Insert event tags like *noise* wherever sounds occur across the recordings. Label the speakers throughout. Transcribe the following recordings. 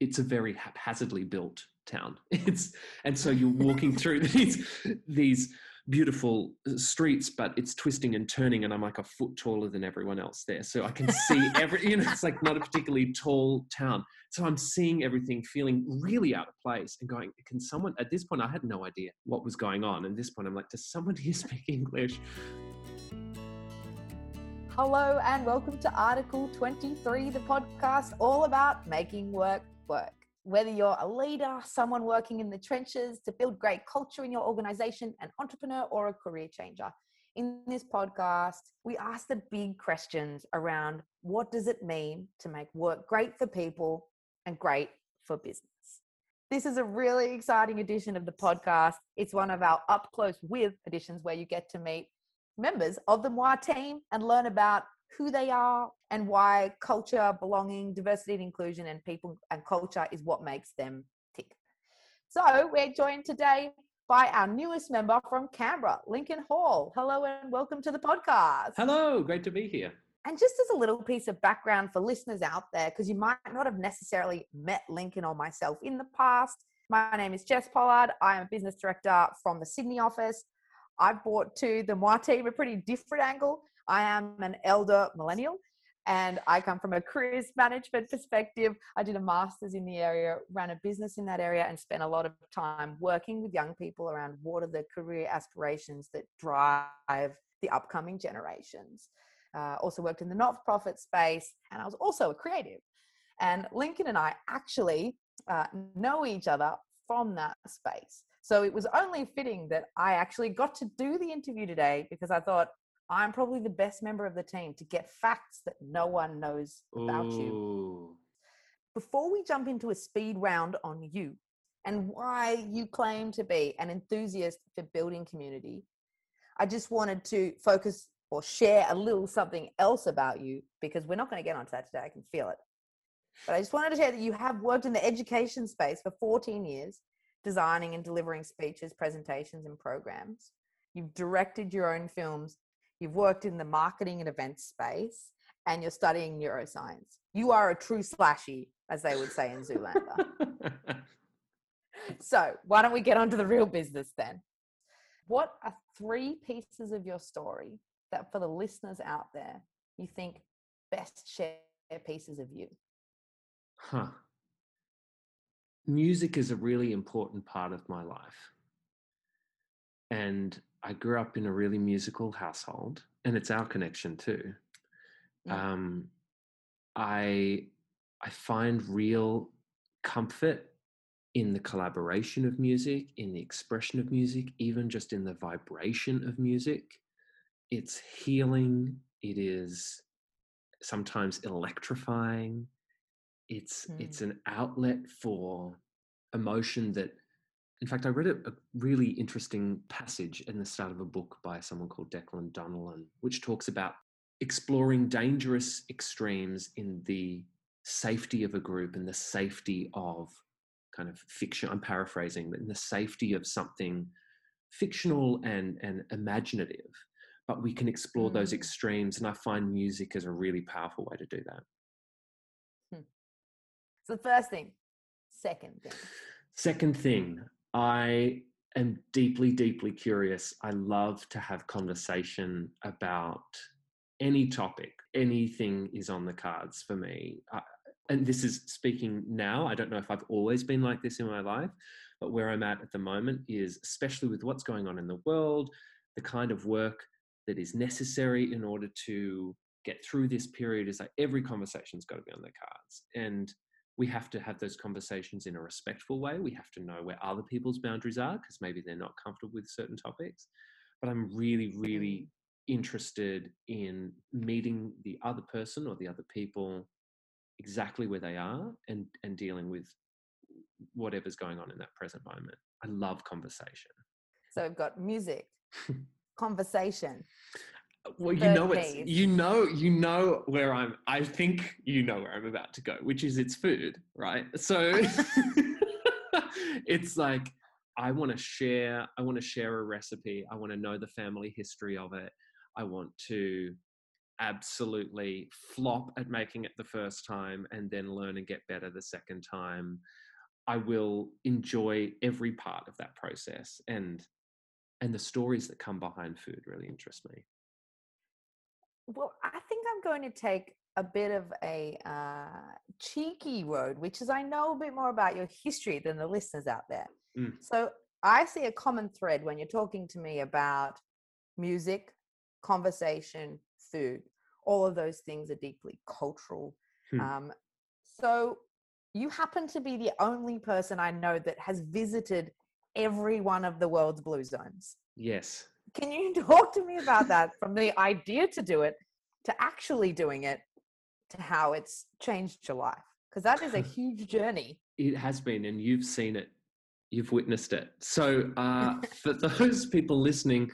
Speaker 1: it's a very haphazardly built town. *laughs* It's and so you're walking through *laughs* these these beautiful uh, streets, but it's twisting and turning, and I'm like a foot taller than everyone else there, so I can see *laughs* every. You know, it's like not a particularly tall town, so I'm seeing everything, feeling really out of place, and going, "Can someone?" At this point, I had no idea what was going on. And at this point, I'm like, "Does someone here speak English?"
Speaker 2: Hello, and welcome to Article 23, the podcast all about making work work. Whether you're a leader, someone working in the trenches to build great culture in your organization, an entrepreneur, or a career changer. In this podcast, we ask the big questions around what does it mean to make work great for people and great for business. This is a really exciting edition of the podcast. It's one of our up close with editions where you get to meet members of the Mwah team and learn about who they are and why culture, belonging, diversity and inclusion and people and culture is what makes them tick. So we're joined today by our newest member from Canberra, Lincoln Hall. Hello and welcome to the podcast.
Speaker 1: Hello, great to be here.
Speaker 2: And just as a little piece of background for listeners out there, because you might not have necessarily met Lincoln or myself in the past, my name is Jess Pollard. I am a business director from the Sydney office. I've brought to the Mwah team a pretty different angle. I am an elder millennial and I come from a careers management *laughs* perspective. I did a master's in the area, ran a business in that area, and spent a lot of time working with young people around what are the career aspirations that drive the upcoming generations. Uh, also worked in the not for profit space, and I was also a creative. And Lincoln and I actually uh, know each other from that space. So it was only fitting that I actually got to do the interview today because I thought I'm probably the best member of the team to get facts that no one knows about
Speaker 1: Ooh.
Speaker 2: you. Before we jump into a speed round on you and why you claim to be an enthusiast for building community, I just wanted to focus or share a little something else about you because we're not going to get onto that today. I can feel it. But I just wanted to share that you have worked in the education space for 14 years, designing and delivering speeches, presentations, and programs. You've directed your own films you've worked in the marketing and events space, and you're studying neuroscience. You are a true slashy, as they would say in Zoolander. *laughs* so, why don't we get on to the real business then? What are three pieces of your story that, for the listeners out there, you think best share pieces of you?
Speaker 1: Huh. Music is a really important part of my life. And I grew up in a really musical household, and it's our connection too.
Speaker 2: Yeah.
Speaker 1: Um, I I find real comfort in the collaboration of music, in the expression of music, even just in the vibration of music. It's healing. It is sometimes electrifying. It's
Speaker 2: Mm.
Speaker 1: it's an outlet for emotion that in fact, I read a, a, really interesting passage in the start of a book by someone called Declan Donnellan, which talks about exploring dangerous extremes in the safety of a group and the safety of kind of fiction. I'm paraphrasing, but in the safety of something fictional and, and imaginative. But we can explore mm. those extremes, and I find music is a really powerful way to do that.
Speaker 2: Hmm. So, the first thing, second thing.
Speaker 1: Second thing, I am deeply, deeply curious. I love to have conversation about any topic. Anything is on the cards for me. I, and this is speaking now. I don't know if I've always been like this in my life, but where I'm at at the moment is, especially with what's going on in the world, the kind of work that is necessary in order to get through this period is like every conversation's got to be on the cards. And we have to have those conversations in a respectful way. We have to know where other people's boundaries are because maybe they're not comfortable with certain topics. But I'm really, really mm. interested in meeting the other person or the other people exactly where they are and, and dealing with whatever's going on in that present moment. I love conversation.
Speaker 2: So we've got music, *laughs* conversation,
Speaker 1: well you know it's you know you know where i'm i think you know where i'm about to go which is it's food right so *laughs* *laughs* it's like i want to share i want to share a recipe i want to know the family history of it i want to absolutely flop at making it the first time and then learn and get better the second time. I will enjoy every part of that process and and the stories that come behind food really interest me.
Speaker 2: Well, I think I'm going to take a bit of a uh, cheeky road, which is I know a bit more about your history than the listeners out there.
Speaker 1: Mm.
Speaker 2: So I see a common thread when you're talking to me about music, conversation, food. All of those things are deeply cultural.
Speaker 1: Hmm.
Speaker 2: Um, so you happen to be the only person I know that has visited every one of the world's blue zones.
Speaker 1: Yes.
Speaker 2: Can you *laughs* talk to me about that from the idea to do it to actually doing it to how it's changed your life? Because that is a *laughs* huge journey.
Speaker 1: It has been, and you've seen it, you've witnessed it. So, uh, *laughs* for those people listening,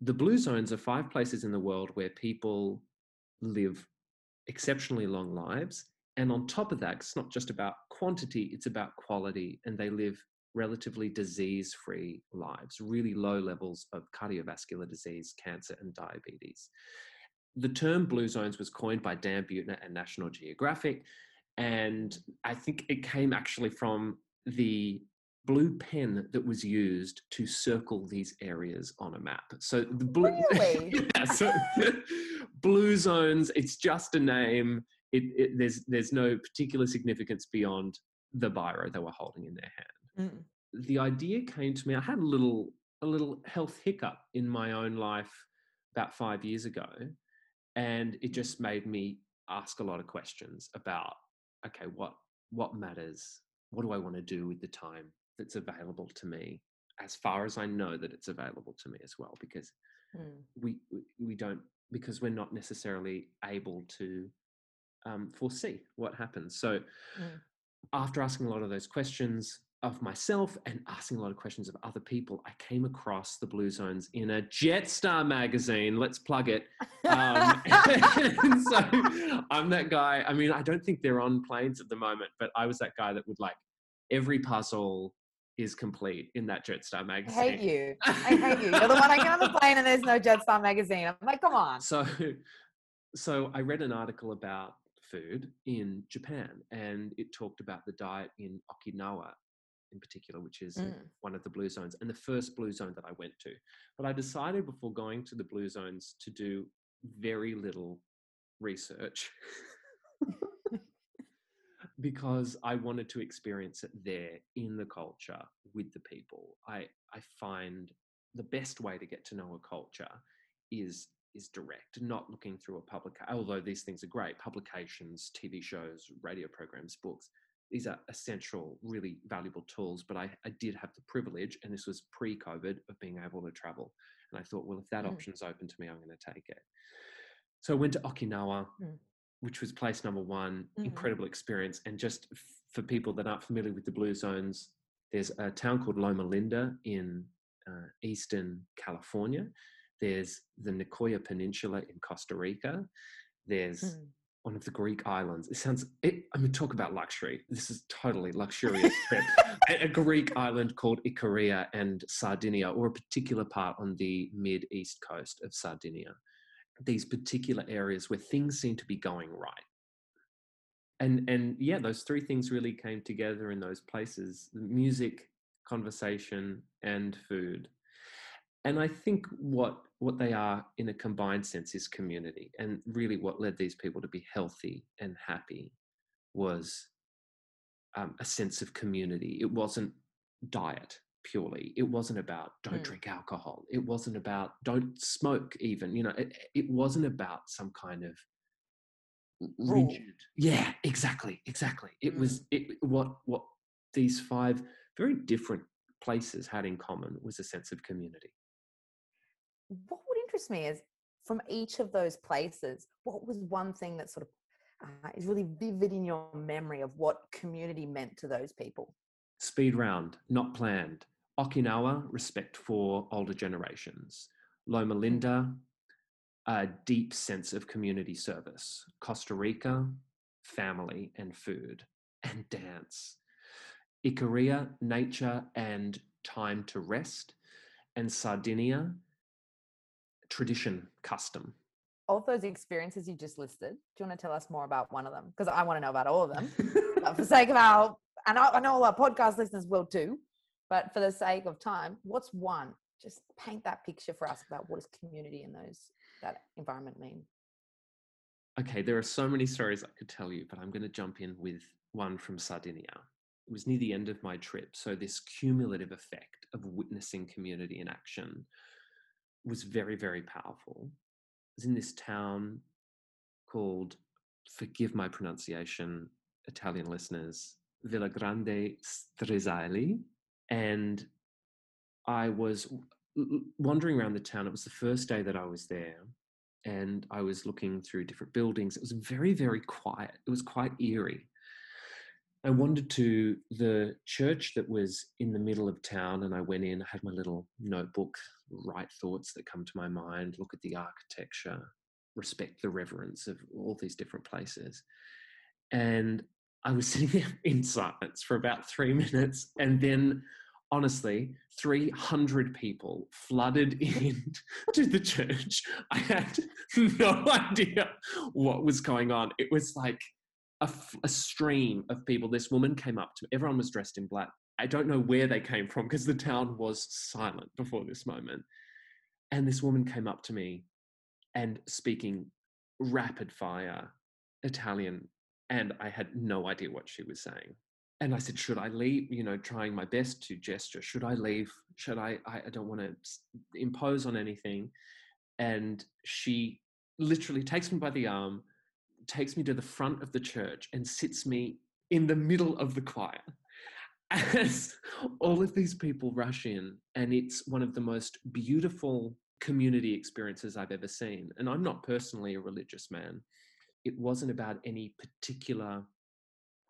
Speaker 1: the blue zones are five places in the world where people live exceptionally long lives. And on top of that, it's not just about quantity, it's about quality, and they live relatively disease free lives, really low levels of cardiovascular disease, cancer, and diabetes. The term blue zones was coined by Dan Buettner and National Geographic. And I think it came actually from the blue pen that was used to circle these areas on a map. So the blue, *laughs*
Speaker 2: Really?
Speaker 1: yeah, so *laughs* *laughs* blue zones. It's just a name. It, it, there's there's no particular significance beyond the biro they were holding in their hand.
Speaker 2: Mm.
Speaker 1: The idea came to me. I had a little a little health hiccup in my own life about five years ago, and it just made me ask a lot of questions about okay, what what matters? What do I want to do with the time that's available to me? As far as I know that it's available to me as well, because
Speaker 2: Mm.
Speaker 1: we we- don't because we're not necessarily able to um, foresee what happens. So
Speaker 2: Mm.
Speaker 1: after asking a lot of those questions of myself and asking a lot of questions of other people, I came across the Blue Zones in a Jetstar magazine. Let's plug it. Um, and *laughs* *laughs* so I'm that guy. I mean, I don't think they're on planes at the moment, but I was that guy that would like every puzzle is complete in that Jetstar magazine.
Speaker 2: I hate you. I hate you. You're the one I get on the *laughs* plane and there's no Jetstar magazine. I'm like, come on.
Speaker 1: So, so I read an article about food in Japan, and it talked about the diet in Okinawa, in particular, which is
Speaker 2: Mm.
Speaker 1: one of the blue zones and the first blue zone that I went to. But I decided before going to the blue zones to do very little research *laughs* because I wanted to experience it there in the culture with the people. I I find the best way to get to know a culture is is direct, not looking through a public. Although these things are great, publications, TV shows, radio programs, books. These are essential, really valuable tools. But I, I did have the privilege, and this was pre-COVID, of being able to travel. And I thought, well, if that
Speaker 2: Mm.
Speaker 1: option's open to me, I'm going to take it. So I went to Okinawa,
Speaker 2: Mm.
Speaker 1: which was place number one.
Speaker 2: Mhm.
Speaker 1: Incredible experience. And just for people that aren't familiar with the Blue Zones, there's a town called Loma Linda in uh, eastern California. There's the Nicoya Peninsula in Costa Rica. There's
Speaker 2: Mm.
Speaker 1: One of the Greek islands. It sounds, it, I mean, talk about luxury. This is totally luxurious *laughs* trip. a, a Greek island called Icaria and Sardinia, or a particular part on the mid east coast of Sardinia. These particular areas where things seem to be going right. And and yeah, those three things really came together in those places: music, conversation, and food. And I think what what they are in a combined sense is community. And really what led these people to be healthy and happy was um, a sense of community. It wasn't diet purely. It wasn't about don't
Speaker 2: Mm.
Speaker 1: drink alcohol. It wasn't about don't smoke even. You know, it, it wasn't about some kind of
Speaker 2: Rule.
Speaker 1: rigid. Yeah, exactly, exactly. It was it what what these five very different places had in common was a sense of community.
Speaker 2: What would interest me is from each of those places, what was one thing that sort of uh, is really vivid in your memory of what community meant to those people?
Speaker 1: Speed round, not planned. Okinawa, respect for older generations. Loma Linda, a deep sense of community service. Costa Rica, family and food and dance. Icaria, nature and time to rest. And Sardinia, tradition, custom.
Speaker 2: of those experiences you just listed, do you want to tell us more about one of them? Because I want to know about all of them. for sake of our, and I, I know all our podcast listeners will too, but for the sake of time, what's one? Just paint that picture for us about what does community in those that environment mean.
Speaker 1: Okay, there are so many stories I could tell you, but I'm going to jump in with one from Sardinia. It was near the end of my trip, so this cumulative effect of witnessing community in action was very, very powerful. I was in this town called, forgive my pronunciation, Italian listeners, Villa Grande Strezzali. And I was wandering around the town. It was the first day that I was there. And I was looking through different buildings. It was very, very quiet. It was quite eerie. I wandered to the church that was in the middle of town and I went in, I had my little notebook, write thoughts that come to my mind, look at the architecture, respect the reverence of all these different places. And I was *laughs* sitting there in silence for about three *laughs* minutes. And then, honestly, 300 people flooded *laughs* in to the church. I had no idea what was going on. It was like, a, a stream of people. This woman came up to me. Everyone was dressed in black. I don't know where they came from because the town was silent before this moment. And this woman came up to me and speaking rapid fire Italian, and I had no idea what she was saying. And I said, Should I leave? You know, trying my best to gesture. Should I leave? Should I? I, I don't want to impose on anything. And she literally takes me by the arm, takes me to the front of the church and sits me in the middle of the choir *laughs* as all of these people rush in and it's one of the most beautiful community experiences I've ever seen. And I'm not personally a religious man. It wasn't about any particular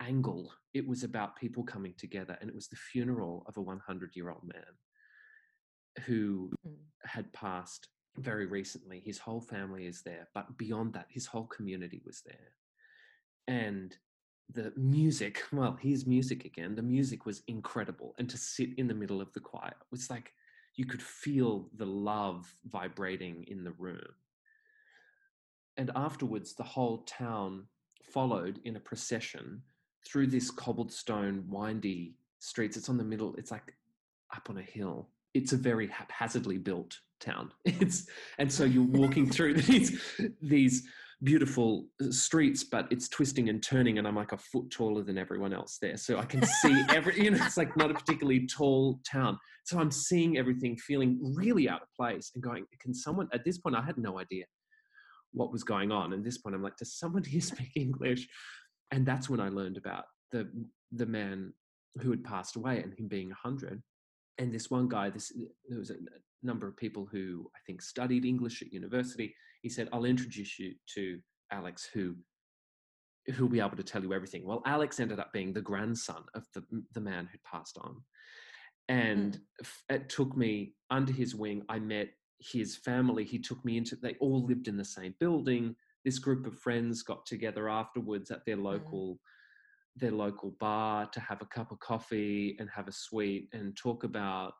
Speaker 1: angle. It was about people coming together and it was the funeral of a 100 year old man who mm. had passed very recently. His whole family is there, but beyond that, his whole community was there. And the music, *laughs* well, here's music again. The music was incredible. And to sit in the middle of the choir was like you could feel the love vibrating in the room. And afterwards, the whole town followed in a procession through this cobblestone, windy streets. It's on the middle, it's like up on a hill. It's a very haphazardly built town. *laughs* It's and so you're walking through *laughs* these these beautiful uh, streets, but it's twisting and turning, and I'm like a foot taller than everyone else there, so I can see *laughs* every. You know, it's like not a particularly tall town, so I'm seeing everything, feeling really out of place, and going, can someone? At this point, I had no idea what was going on. And at this point, I'm like, does someone here speak English? And that's when I learned about the the man who had passed away and him being a hundred. And this one guy, this there was a number of people who I think studied English at university. He said, I'll introduce you to Alex, who who'll be able to tell you everything. Well, Alex ended up being the grandson of the, the man who'd passed on. And mm. it took me under his wing. I met his family. He took me into, they all lived in the same building. This group of friends got together afterwards at their mm. local, mm. their local bar to have a cup of coffee and have a sweet and talk about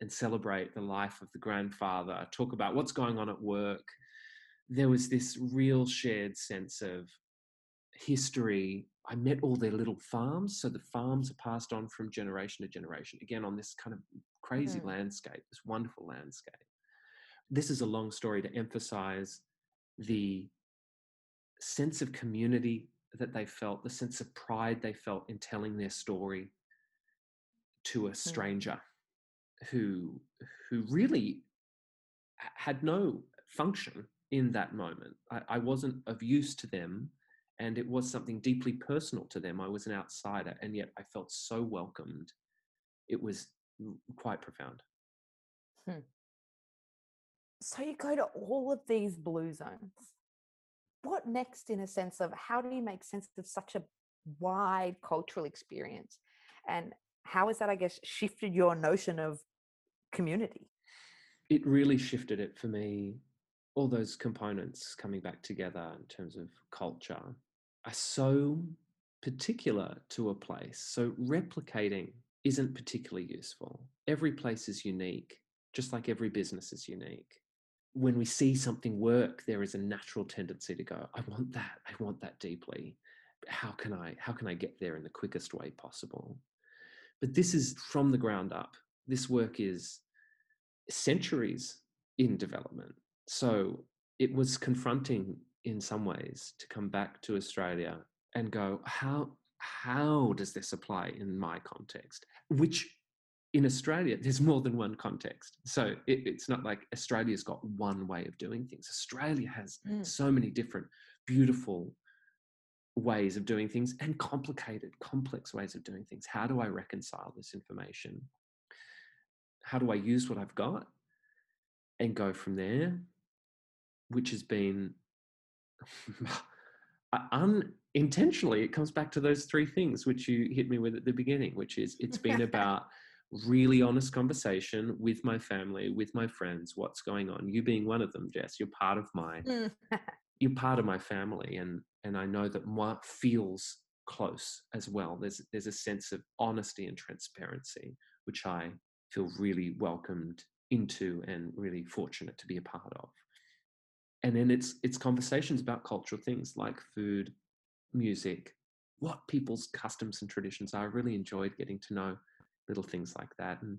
Speaker 1: and celebrate the life of the grandfather, talk about what's going on at work. There was this real shared sense of history. I met all their little farms. So the farms are passed on from generation to generation, again, on this kind of crazy mm-hmm. landscape, this wonderful landscape. This is a long story to emphasize the sense of community that they felt, the sense of pride they felt in telling their story to a mm. stranger. Mm-hmm who who really had no function in that moment. I, I, wasn't of use to them, and it was something deeply personal to them. I was an outsider, and yet I felt so welcomed. It was quite profound.
Speaker 2: Hmm. So you go to all of these blue zones. What next, in a sense of how do you make sense of such a wide cultural experience? And how has that, I guess, shifted your notion of community?
Speaker 1: It really shifted it for me. All those components coming back together in terms of culture are so particular to a place. So replicating isn't particularly useful. Every place is unique, just like every business is unique. when we see something work, there is a natural tendency to go, I want that, I want that deeply. How can I, how can I get there in the quickest way possible? But this is from the ground up. This work is centuries in development. So it was confronting in some ways to come back to Australia and go, how how does this apply in my context? Which in Australia, there's more than one context. So it, it's not like Australia's got one way of doing things. Australia has mm. so many different beautiful ways of doing things and complicated, complex ways of doing things. How do I reconcile this information? How do I use what I've got and go from there? Which has been *laughs* unintentionally, it comes back to those three things which you hit me with at the beginning, which is it's been *laughs* about really honest conversation with my family, with my friends, what's going on. You being one of them, Jess, you're part of my mm. you're part of my family and and I know that what feels close as well. There's there's a sense of honesty and transparency, which I feel really welcomed into and really fortunate to be a part of. And then it's it's conversations about cultural things like food, music, what people's customs and traditions are. I really enjoyed getting to know little things like that. And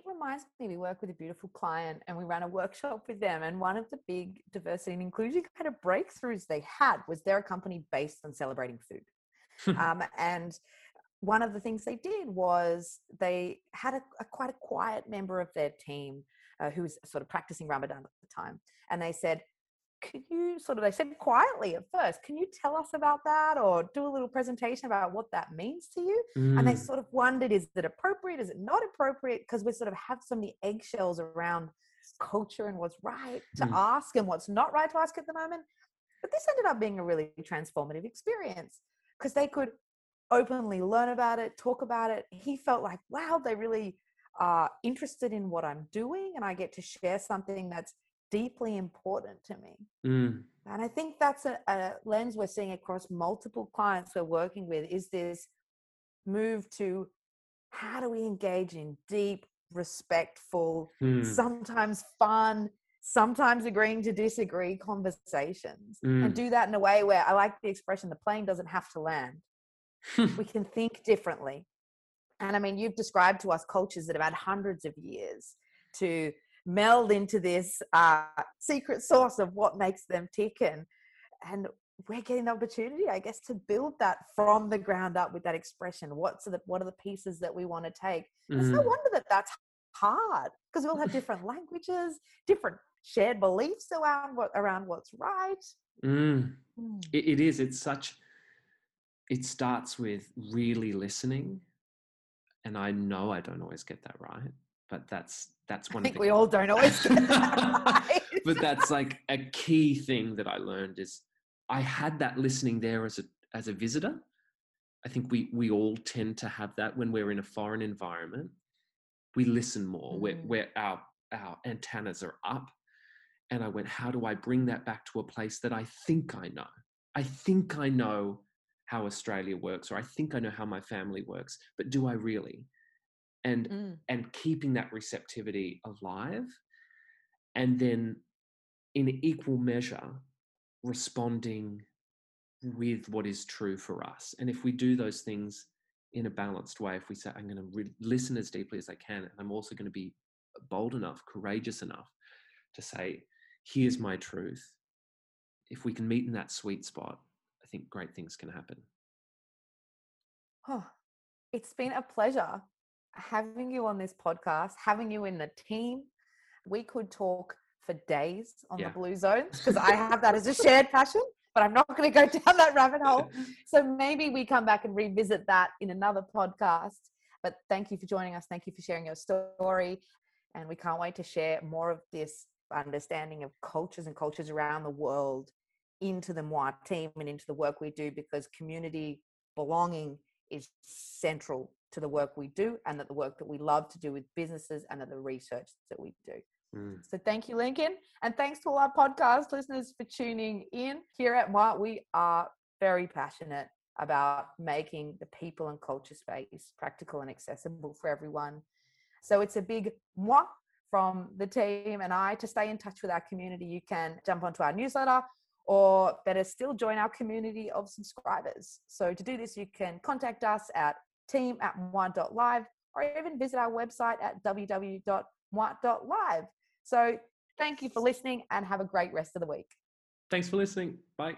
Speaker 2: it reminds me, we work with a beautiful client and we ran a workshop with them. And one of the big diversity and inclusion kind of breakthroughs they had was they're a company based on celebrating food. *laughs* um, and one of the things they did was they had a, a quite a quiet member of their team uh, who was sort of practicing Ramadan at the time. And they said, could you sort of they said quietly at first can you tell us about that or do a little presentation about what that means to you mm. and they mm. sort of wondered is it appropriate is it not appropriate because we sort of have so many eggshells around culture and what's right to mm. ask and what's not right to ask at the moment but this ended up being a really transformative experience because they could openly learn about it talk about it he felt like wow they really are interested in what i'm doing and i get to share something that's deeply important to me. Mm. And I think that's a, a, lens we're seeing across multiple clients we're working with is this move to how do we engage in deep, respectful, mm. sometimes fun, sometimes agreeing to disagree conversations mm. and do that in a way where I like the expression the plane doesn't have to land. *laughs* we can think differently. And I mean, you've described to us cultures that have had hundreds of years to meld into this uh, secret sauce of what makes them tick and and we're getting the opportunity i guess to build that from the ground up with that expression what's the what are the pieces that we want to take mm. it's no mm. wonder that that's hard because we all have different languages different shared beliefs around what around what's right
Speaker 1: mm. Mm. It, it is it's such it starts with really listening and i know i don't always get that right but that's that's one.
Speaker 2: I think we all don't always *laughs* that right.
Speaker 1: but that's like a key thing that I learned is I had that listening there as a as a visitor. I think we we all tend to have that when we're in a foreign environment. We listen more. Mm. Where where our our antennas are up. And I went, how do I bring that back to a place that I think I know? I think I know how Australia works, or I think I know how my family works, but do I really? And mm. and keeping that receptivity alive and then in equal measure responding with what is true for us. And if we do those things in a balanced way if we say i'm going to re- listen as deeply as i can and i'm also going to be bold enough courageous enough to say here's my truth if we can meet in that sweet spot i think great things can happen.
Speaker 2: Oh it's been a pleasure having you on this podcast, having you in the team. We could talk for days on yeah. the blue zones because I have that as a *laughs* shared passion, but I'm not going to go down that rabbit hole. *laughs* So maybe we come back and revisit that in another podcast. But thank you for joining us. Thank you for sharing your story. And we can't wait to share more of this understanding of cultures and cultures around the world into the Mwah team and into the work we do because community belonging is central to the work we do and that the work that we love to do with businesses and the research that we do. Mm. So thank you, Lincoln. And thanks to all our podcast listeners for tuning in. Here at Mwah, we are very passionate about making the people and culture space practical and accessible for everyone. So it's a big mwah from the team and I to stay in touch with our community, you can jump onto our newsletter or better still join our community of subscribers. So to do this, you can contact us at team at mwah.live or even visit our website at www.mwah.live. So thank you for listening and have a great rest of the week.
Speaker 1: Thanks for listening. Bye.